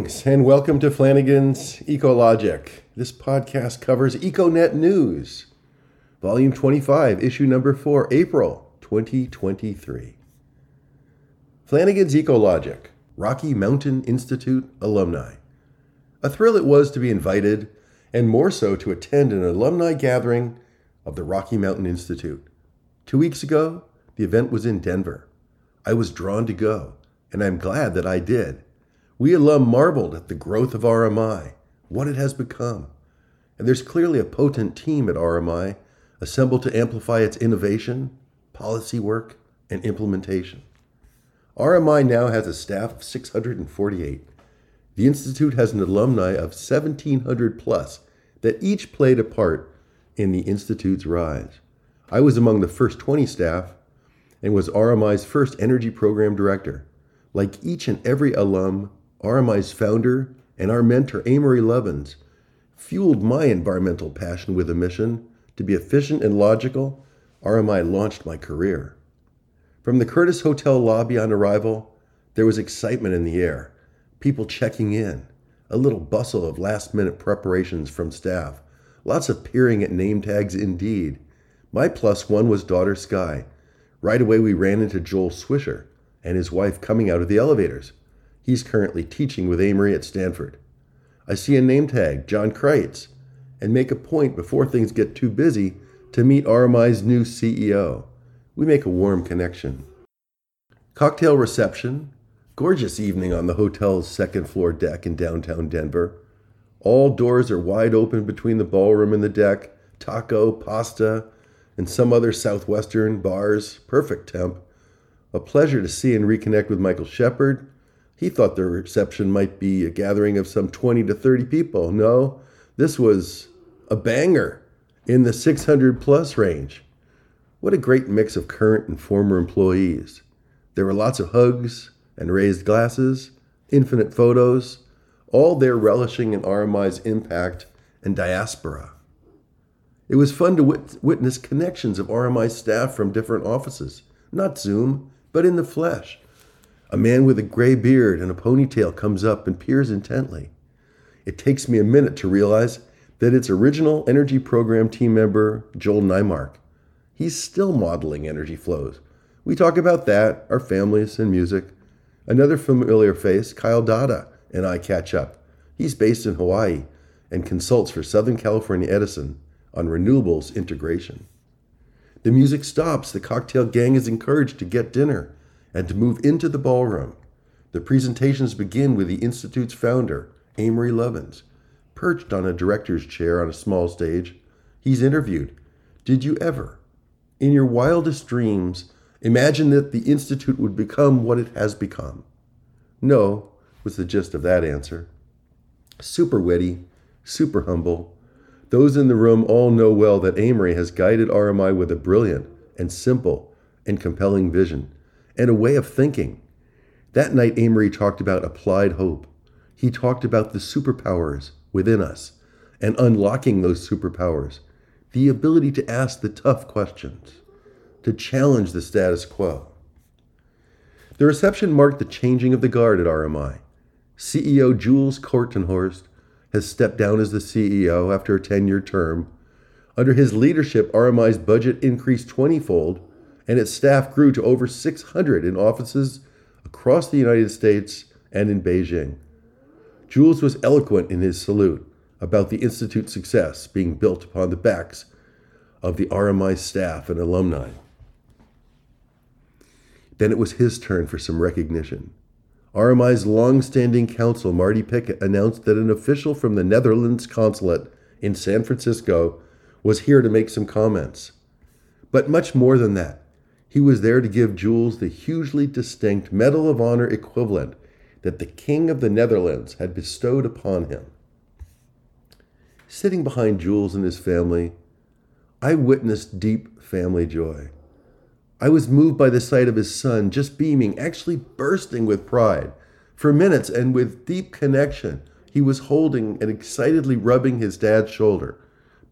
Greetings and welcome to Flanagan's Ecologic. This podcast covers EcoNet News, Volume 25, Issue Number 4, April 2023. Flanagan's Ecologic, Rocky Mountain Institute alumni. A thrill it was to be invited, and more so to attend an alumni gathering of the Rocky Mountain Institute. Two weeks ago, the event was in Denver. I was drawn to go, and I'm glad that I did. We alum marveled at the growth of RMI, what it has become. And there's clearly a potent team at RMI assembled to amplify its innovation, policy work, and implementation. RMI now has a staff of 648. The Institute has an alumni of 1,700 plus that each played a part in the Institute's rise. I was among the first 20 staff and was RMI's first energy program director. Like each and every alum, RMI's founder and our mentor, Amory Lovins, fueled my environmental passion with a mission to be efficient and logical. RMI launched my career. From the Curtis Hotel lobby on arrival, there was excitement in the air, people checking in, a little bustle of last minute preparations from staff, lots of peering at name tags indeed. My plus one was daughter Sky. Right away, we ran into Joel Swisher and his wife coming out of the elevators. He's currently teaching with Amory at Stanford. I see a name tag, Jon Creyts, and make a point before things get too busy to meet RMI's new CEO. We make a warm connection. Cocktail reception, gorgeous evening on the hotel's second floor deck in downtown Denver. All doors are wide open between the ballroom and the deck, taco, pasta, and some other southwestern bars, perfect temp. A pleasure to see and reconnect with Michael Shepard, he thought the reception might be a gathering of some 20 to 30 people. No, this was a banger in the 600 plus range. What a great mix of current and former employees. There were lots of hugs and raised glasses, infinite photos, all there relishing in RMI's impact and diaspora. It was fun to wit- witness connections of RMI staff from different offices, not Zoom, but in the flesh a man with a gray beard and a ponytail comes up and peers intently. It takes me a minute to realize that it's original energy program team member Joel Neymark. He's still modeling energy flows. We talk about that, our families, and music. Another familiar face, Kyle Datta, and I catch up. He's based in Hawaii and consults for Southern California Edison on renewables integration. The music stops. The cocktail gang is encouraged to get dinner and to move into the ballroom. The presentations begin with the Institute's founder, Amory Lovins. Perched on a director's chair on a small stage, he's interviewed. Did you ever, in your wildest dreams, imagine that the Institute would become what it has become? No, was the gist of that answer. Super witty, super humble. Those in the room all know well that Amory has guided RMI with a brilliant and simple and compelling vision and a way of thinking. That night, Amory talked about applied hope. He talked about the superpowers within us and unlocking those superpowers, the ability to ask the tough questions, to challenge the status quo. The reception marked the changing of the guard at RMI. CEO Jules Kortenhorst has stepped down as the CEO after a 10 year term. Under his leadership, RMI's budget increased 20 fold and its staff grew to over 600 in offices across the United States and in Beijing. Jules was eloquent in his salute about the Institute's success being built upon the backs of the RMI staff and alumni. Then it was his turn for some recognition. RMI's long-standing counsel, Marty Pickett, announced that an official from the Netherlands consulate in San Francisco was here to make some comments. But much more than that, he was there to give Jules the hugely distinct Medal of Honor equivalent that the King of the Netherlands had bestowed upon him. Sitting behind Jules and his family, I witnessed deep family joy. I was moved by the sight of his son just beaming, actually bursting with pride. For minutes and with deep connection, he was holding and excitedly rubbing his dad's shoulder,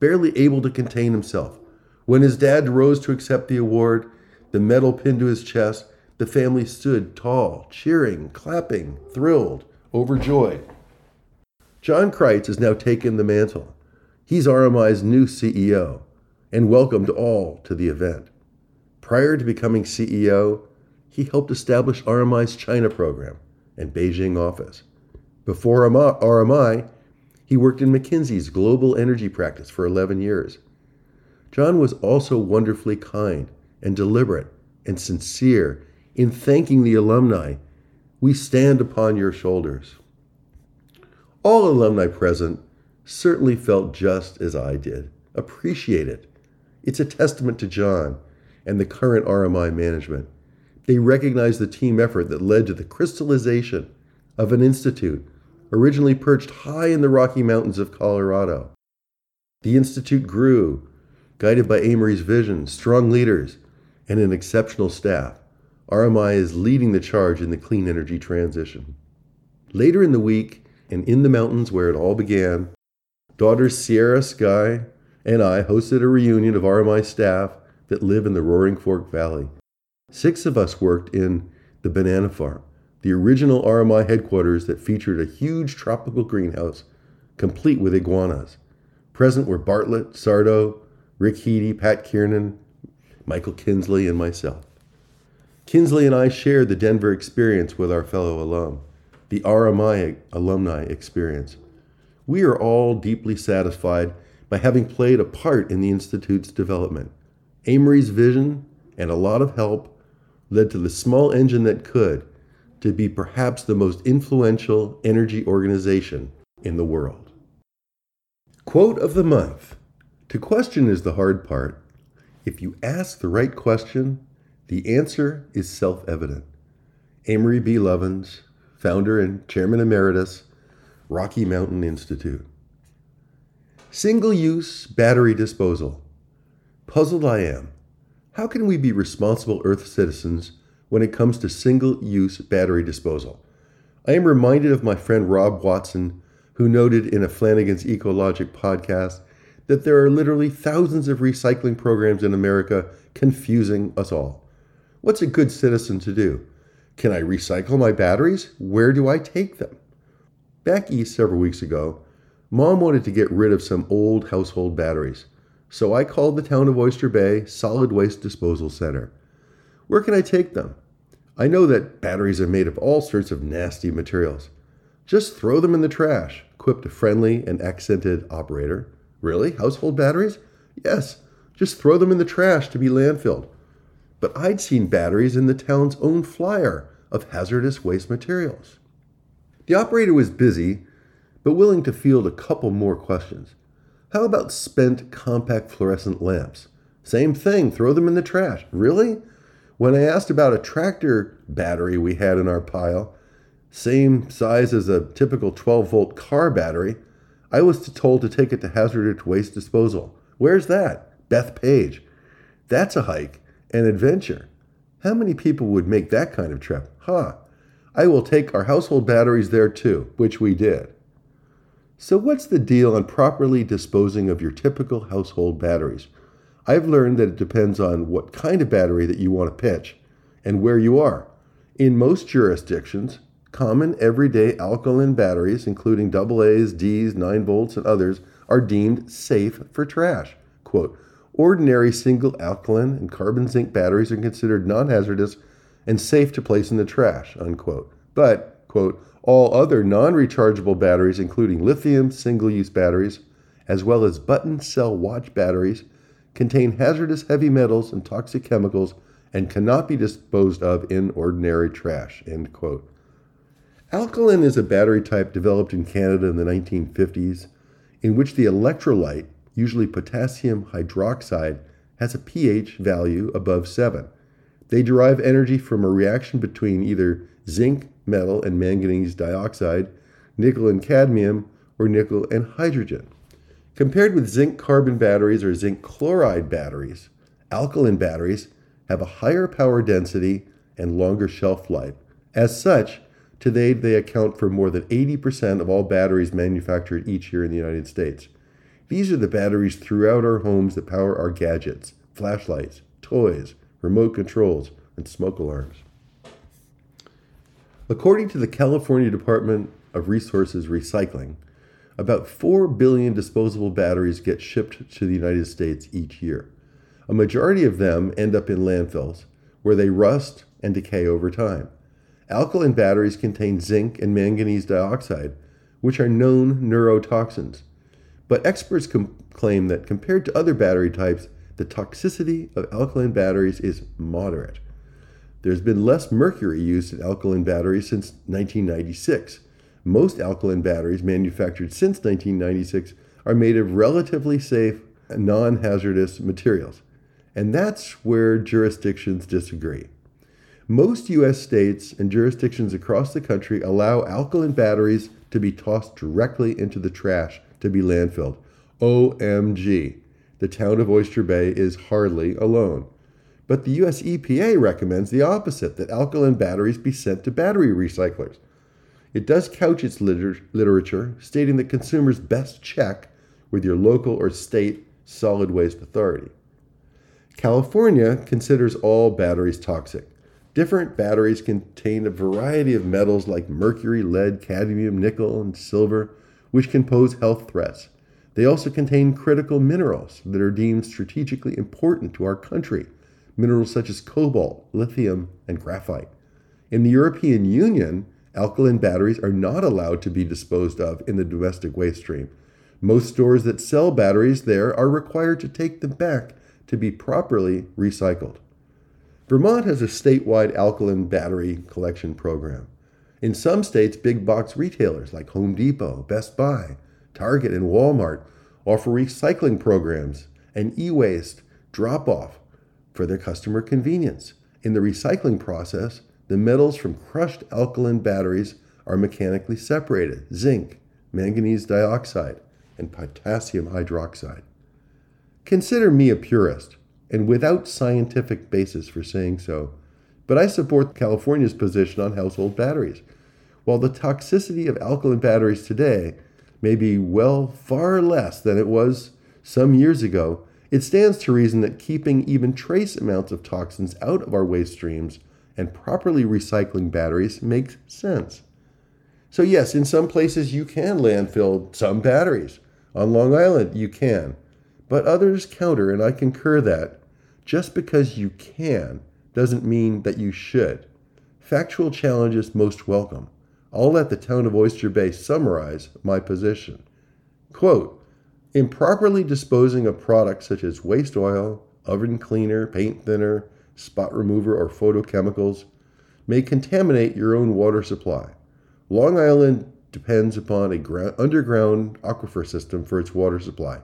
barely able to contain himself. When his dad rose to accept the award, the medal pinned to his chest, the family stood tall, cheering, clapping, thrilled, overjoyed. Jon Creyts has now taken the mantle. He's RMI's new CEO and welcomed all to the event. Prior to becoming CEO, he helped establish RMI's China program and Beijing office. Before RMI, he worked in McKinsey's global energy practice for 11 years. Jon was also wonderfully kind and deliberate and sincere in thanking the alumni. We stand upon your shoulders. All alumni present certainly felt just as I did. Appreciate it. It's a testament to Jon and the current RMI management. They recognize the team effort that led to the crystallization of an institute originally perched high in the Rocky Mountains of Colorado. The institute grew, guided by Amory's vision, strong leaders, and an exceptional staff. RMI is leading the charge in the clean energy transition. Later in the week, and in the mountains where it all began, daughters Sierra Sky and I hosted a reunion of RMI staff that live in the Roaring Fork Valley. Six of us worked in the banana farm, the original RMI headquarters that featured a huge tropical greenhouse complete with iguanas. Present were Bartlett, Sardo, Rick Heede, Pat Kiernan, Michael Kinsley, and myself. Kinsley and I shared the Denver experience with our fellow alum, the RMI alumni experience. We are all deeply satisfied by having played a part in the Institute's development. Amory's vision and a lot of help led to the small engine that could to be perhaps the most influential energy organization in the world. Quote of the month To question is the hard part. If you ask the right question, the answer is self evident. Amory B. Lovins, founder and chairman emeritus, Rocky Mountain Institute. Single use battery disposal. Puzzled I am. How can we be responsible Earth citizens when it comes to single use battery disposal? I am reminded of my friend Rob Watson, who noted in a Flanagan's Ecologic podcast that there are literally thousands of recycling programs in America confusing us all. What's a good citizen to do? Can I recycle my batteries? Where do I take them? Back east several weeks ago, Mom wanted to get rid of some old household batteries, so I called the town of Oyster Bay Solid Waste Disposal Center. Where can I take them? I know that batteries are made of all sorts of nasty materials. Just throw them in the trash, quipped a friendly and accented operator. Really? Household batteries? Yes, just throw them in the trash to be landfilled. But I'd seen batteries in the town's own flyer of hazardous waste materials. The operator was busy but willing to field a couple more questions. How about spent compact fluorescent lamps? Same thing, throw them in the trash. Really? When I asked about a tractor battery we had in our pile, same size as a typical 12 volt car battery, I was told to take it to hazardous waste disposal. Where's that? Bethpage. That's a hike, an adventure. How many people would make that kind of trip? Huh. I will take our household batteries there too, which we did. So, what's the deal on properly disposing of your typical household batteries? I've learned that it depends on what kind of battery that you want to pitch and where you are. In most jurisdictions, common everyday alkaline batteries, including AA's, D's, 9 volts, and others, are deemed safe for trash. Quote, ordinary single alkaline and carbon zinc batteries are considered non hazardous and safe to place in the trash. Unquote. But, quote, all other non rechargeable batteries, including lithium single use batteries, as well as button cell watch batteries, contain hazardous heavy metals and toxic chemicals and cannot be disposed of in ordinary trash. End quote. Alkaline is a battery type developed in Canada in the 1950s in which the electrolyte, usually potassium hydroxide, has a pH value above 7. They derive energy from a reaction between either zinc metal and manganese dioxide, nickel and cadmium, or nickel and hydrogen. Compared with zinc carbon batteries or zinc chloride batteries, alkaline batteries have a higher power density and longer shelf life. As such, today they account for more than 80% of all batteries manufactured each year in the United States. These are the batteries throughout our homes that power our gadgets, flashlights, toys, remote controls, and smoke alarms. According to the California Department of Resources Recycling, about 4 billion disposable batteries get shipped to the United States each year. A majority of them end up in landfills, where they rust and decay over time. Alkaline batteries contain zinc and manganese dioxide, which are known neurotoxins. But experts com- claim that compared to other battery types, the toxicity of alkaline batteries is moderate. There's been less mercury used in alkaline batteries since 1996. Most alkaline batteries manufactured since 1996 are made of relatively safe, non hazardous materials. And that's where jurisdictions disagree. Most U.S. states and jurisdictions across the country allow alkaline batteries to be tossed directly into the trash to be landfilled. OMG. The town of Oyster Bay is hardly alone. But the US EPA recommends the opposite that alkaline batteries be sent to battery recyclers. It does couch its liter- literature, stating that consumers best check with your local or state solid waste authority. California considers all batteries toxic. Different batteries contain a variety of metals like mercury, lead, cadmium, nickel, and silver, which can pose health threats. They also contain critical minerals that are deemed strategically important to our country, minerals such as cobalt, lithium, and graphite. In the European Union, alkaline batteries are not allowed to be disposed of in the domestic waste stream. Most stores that sell batteries there are required to take them back to be properly recycled. Vermont has a statewide alkaline battery collection program. In some states, big box retailers like Home Depot, Best Buy, Target, and Walmart offer recycling programs and e waste drop off for their customer convenience. In the recycling process, the metals from crushed alkaline batteries are mechanically separated zinc, manganese dioxide, and potassium hydroxide. Consider me a purist, and without scientific basis for saying so, but I support California's position on household batteries. While the toxicity of alkaline batteries today may be well far less than it was some years ago, it stands to reason that keeping even trace amounts of toxins out of our waste streams and properly recycling batteries makes sense. So, yes, in some places you can landfill some batteries. On Long Island, you can. But others counter, and I concur that just because you can doesn't mean that you should. Factual challenges most welcome. I'll let the town of Oyster Bay summarize my position. Quote Improperly disposing of products such as waste oil, oven cleaner, paint thinner, spot remover, or photochemicals may contaminate your own water supply. Long Island depends upon a underground aquifer system for its water supply.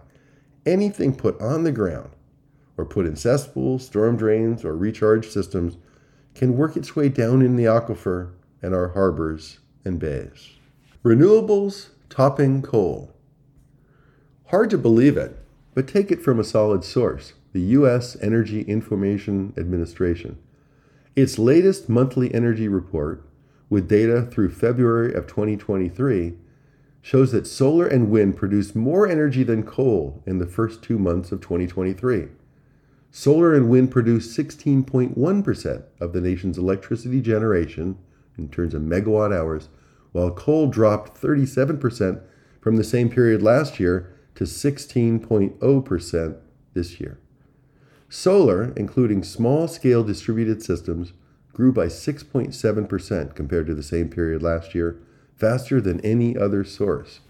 Anything put on the ground or put in cesspools, storm drains, or recharge systems can work its way down in the aquifer and our harbors and bays. Renewables topping coal. Hard to believe it, but take it from a solid source the U.S. Energy Information Administration. Its latest monthly energy report, with data through February of 2023, shows that solar and wind produced more energy than coal in the first two months of 2023. Solar and wind produced 16.1% of the nation's electricity generation in terms of megawatt hours, while coal dropped 37% from the same period last year to 16.0% this year. Solar, including small scale distributed systems, grew by 6.7% compared to the same period last year, faster than any other source.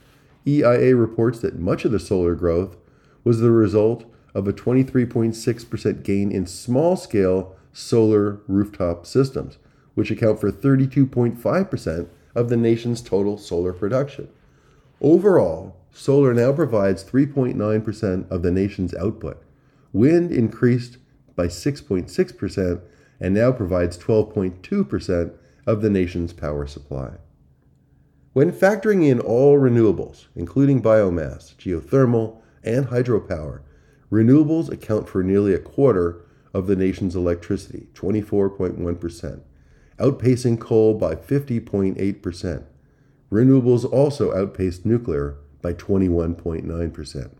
EIA reports that much of the solar growth was the result of a 23.6% gain in small scale solar rooftop systems, which account for 32.5% of the nation's total solar production. Overall, solar now provides 3.9% of the nation's output. Wind increased by 6.6% and now provides 12.2% of the nation's power supply. When factoring in all renewables, including biomass, geothermal, and hydropower, Renewables account for nearly a quarter of the nation's electricity, 24.1%, outpacing coal by 50.8%. Renewables also outpaced nuclear by 21.9%.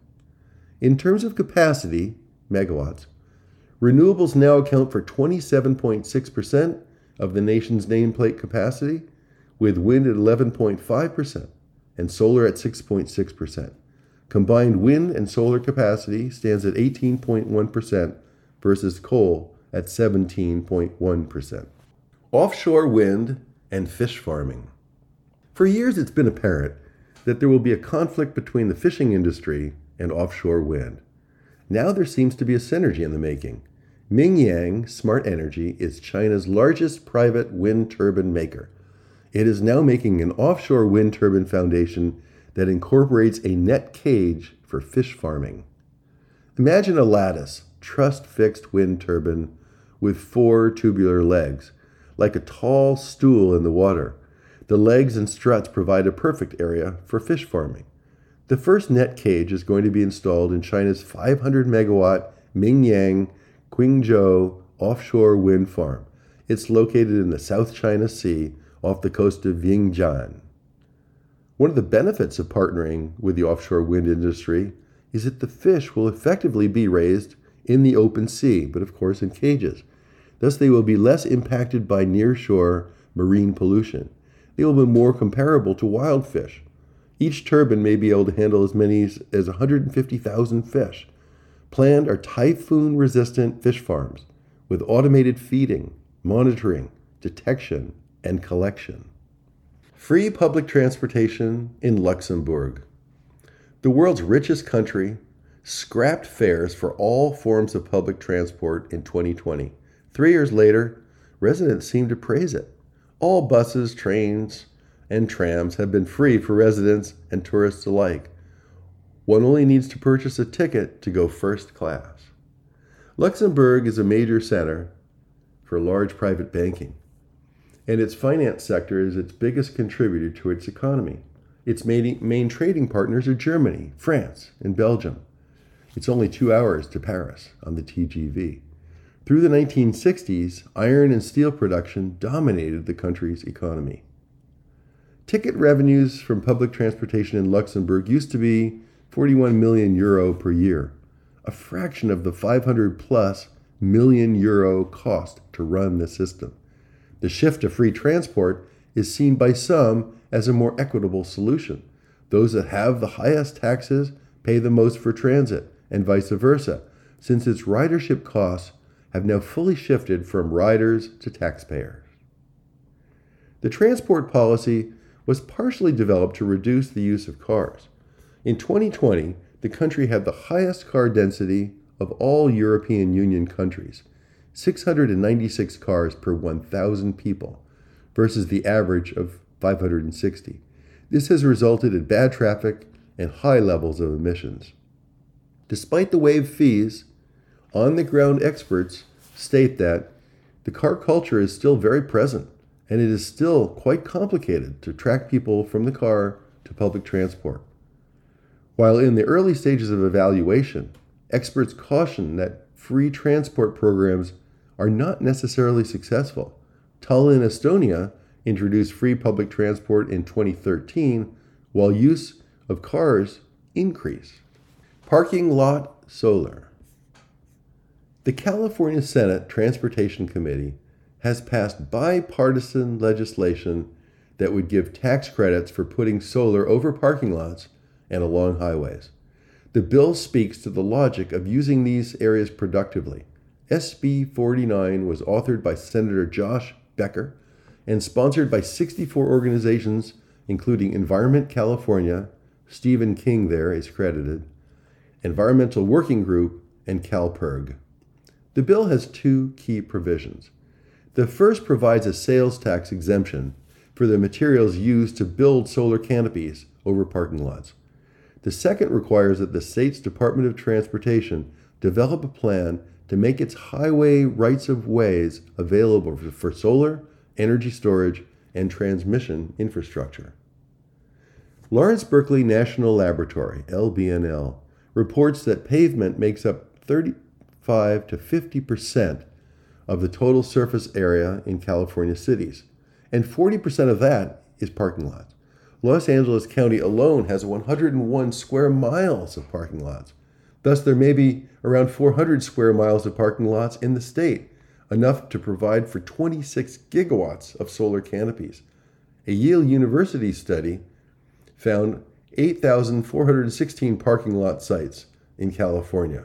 In terms of capacity, megawatts, renewables now account for 27.6% of the nation's nameplate capacity, with wind at 11.5%, and solar at 6.6%. Combined wind and solar capacity stands at 18.1% versus coal at 17.1%. Offshore wind and fish farming. For years, it's been apparent that there will be a conflict between the fishing industry and offshore wind. Now there seems to be a synergy in the making. Mingyang Smart Energy is China's largest private wind turbine maker. It is now making an offshore wind turbine foundation that incorporates a net cage for fish farming. Imagine a lattice, truss fixed wind turbine with four tubular legs, like a tall stool in the water. The legs and struts provide a perfect area for fish farming. The first net cage is going to be installed in China's 500 megawatt Mingyang Qingzhou offshore wind farm. It's located in the South China Sea off the coast of Yangjiang. One of the benefits of partnering with the offshore wind industry is that the fish will effectively be raised in the open sea, but of course in cages. Thus, they will be less impacted by nearshore marine pollution. They will be more comparable to wild fish. Each turbine may be able to handle as many as 150,000 fish. Planned are typhoon resistant fish farms with automated feeding, monitoring, detection, and collection. Free public transportation in Luxembourg. The world's richest country scrapped fares for all forms of public transport in 2020. Three years later, residents seem to praise it. All buses, trains, and trams have been free for residents and tourists alike. One only needs to purchase a ticket to go first class. Luxembourg is a major center for large private banking, and its finance sector is its biggest contributor to its economy. Its main, trading partners are Germany, France, and Belgium. It's only two hours to Paris on the TGV. Through the 1960s, iron and steel production dominated the country's economy. Ticket revenues from public transportation in Luxembourg used to be 41 million euro per year, a fraction of the 500 plus million euro cost to run the system. The shift to free transport is seen by some as a more equitable solution. Those that have the highest taxes pay the most for transit, and vice versa, since its ridership costs have now fully shifted from riders to taxpayers. The transport policy was partially developed to reduce the use of cars. In 2020, the country had the highest car density of all European Union countries 696 cars per 1,000 people, versus the average of 560. This has resulted in bad traffic and high levels of emissions. Despite the waived fees, on the ground experts state that the car culture is still very present and it is still quite complicated to track people from the car to public transport. While in the early stages of evaluation, experts caution that free transport programs are not necessarily successful. Tallinn, Estonia introduced free public transport in 2013 while use of cars increased. Parking lot solar. The California Senate Transportation Committee has passed bipartisan legislation that would give tax credits for putting solar over parking lots and along highways. The bill speaks to the logic of using these areas productively. SB 49 was authored by Senator Josh Becker and sponsored by 64 organizations, including Environment California, Stephen King there is credited, Environmental Working Group, and CALPIRG. The bill has two key provisions. The first provides a sales tax exemption for the materials used to build solar canopies over parking lots. The second requires that the state's Department of Transportation develop a plan to make its highway rights of ways available for solar, energy storage, and transmission infrastructure. Lawrence Berkeley National Laboratory, LBNL, reports that pavement makes up 35 to 50 percent of the total surface area in California cities, and 40% of that is parking lots. Los Angeles County alone has 101 square miles of parking lots. Thus, there may be around 400 square miles of parking lots in the state, enough to provide for 26 gigawatts of solar canopies. A Yale University study found 8,416 parking lot sites in California.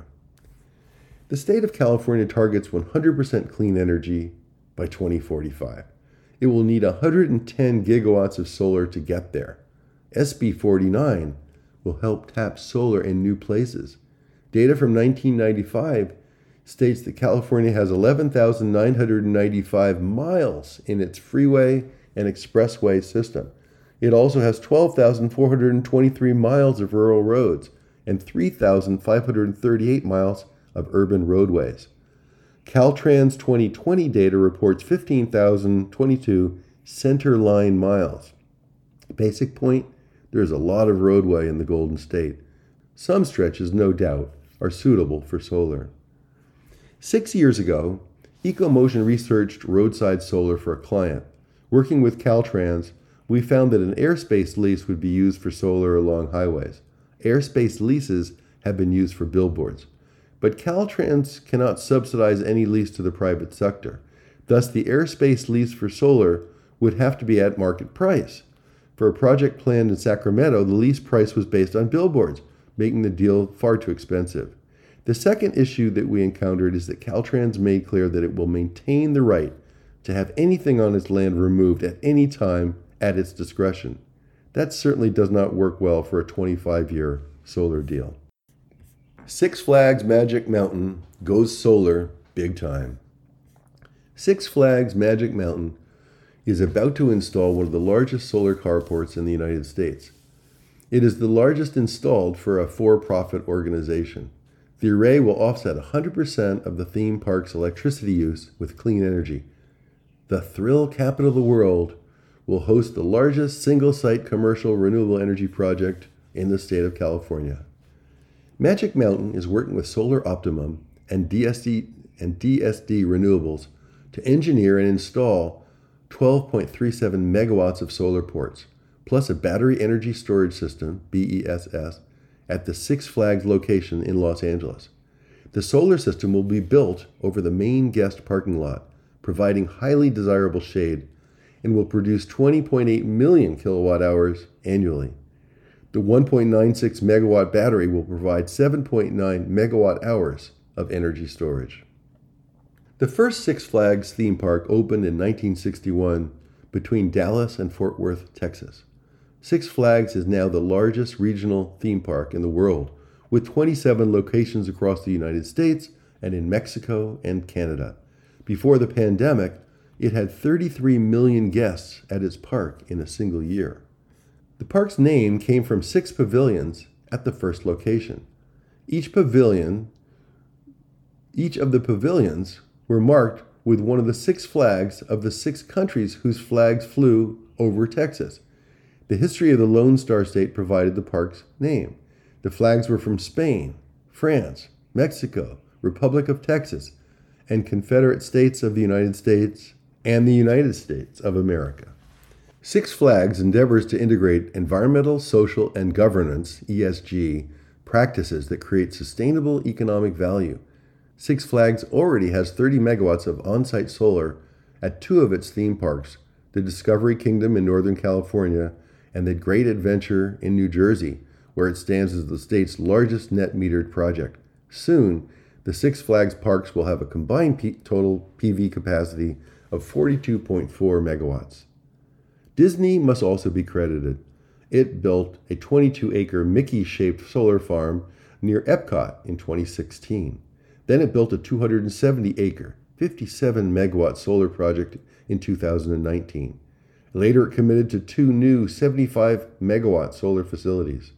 The state of California targets 100% clean energy by 2045. It will need 110 gigawatts of solar to get there. SB 49 will help tap solar in new places. Data from 1995 states that California has 11,995 miles in its freeway and expressway system. It also has 12,423 miles of rural roads and 3,538 miles of urban roadways. Caltrans 2020 data reports 15,022 center line miles. Basic point there's a lot of roadway in the Golden State. Some stretches, no doubt, are suitable for solar. Six years ago, EcoMotion researched roadside solar for a client. Working with Caltrans, we found that an airspace lease would be used for solar along highways. Airspace leases have been used for billboards. But Caltrans cannot subsidize any lease to the private sector. Thus, the airspace lease for solar would have to be at market price. For a project planned in Sacramento, the lease price was based on billboards, making the deal far too expensive. The second issue that we encountered is that Caltrans made clear that it will maintain the right to have anything on its land removed at any time at its discretion. That certainly does not work well for a 25 year solar deal. Six Flags Magic Mountain goes solar big time. Six Flags Magic Mountain is about to install one of the largest solar carports in the United States. It is the largest installed for a for profit organization. The array will offset 100% of the theme park's electricity use with clean energy. The thrill capital of the world will host the largest single site commercial renewable energy project in the state of California. Magic Mountain is working with Solar Optimum and DSD and DSD Renewables to engineer and install 12.37 megawatts of solar ports, plus a battery energy storage system, BESS, at the Six Flags location in Los Angeles. The solar system will be built over the main guest parking lot, providing highly desirable shade, and will produce 20.8 million kilowatt hours annually. The 1.96 megawatt battery will provide 7.9 megawatt hours of energy storage. The first Six Flags theme park opened in 1961 between Dallas and Fort Worth, Texas. Six Flags is now the largest regional theme park in the world, with 27 locations across the United States and in Mexico and Canada. Before the pandemic, it had 33 million guests at its park in a single year. The park's name came from six pavilions at the first location. Each pavilion, each of the pavilions were marked with one of the six flags of the six countries whose flags flew over Texas. The history of the Lone Star State provided the park's name. The flags were from Spain, France, Mexico, Republic of Texas, and Confederate States of the United States and the United States of America. Six Flags endeavors to integrate environmental, social, and governance ESG practices that create sustainable economic value. Six Flags already has 30 megawatts of on site solar at two of its theme parks the Discovery Kingdom in Northern California and the Great Adventure in New Jersey, where it stands as the state's largest net metered project. Soon, the Six Flags parks will have a combined P- total PV capacity of 42.4 megawatts. Disney must also be credited. It built a 22 acre Mickey shaped solar farm near Epcot in 2016. Then it built a 270 acre, 57 megawatt solar project in 2019. Later, it committed to two new 75 megawatt solar facilities.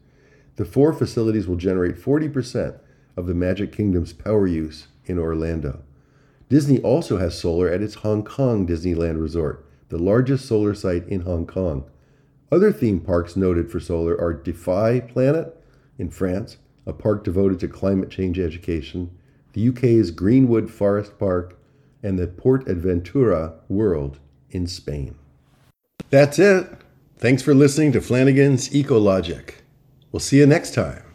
The four facilities will generate 40% of the Magic Kingdom's power use in Orlando. Disney also has solar at its Hong Kong Disneyland Resort, the largest solar site in Hong Kong. Other theme parks noted for solar are Defy Planet in France, a park devoted to climate change education, the UK's Greenwood Forest Park, and the Port Aventura World in Spain. That's it. Thanks for listening to Flanagan's Ecologic. We'll see you next time.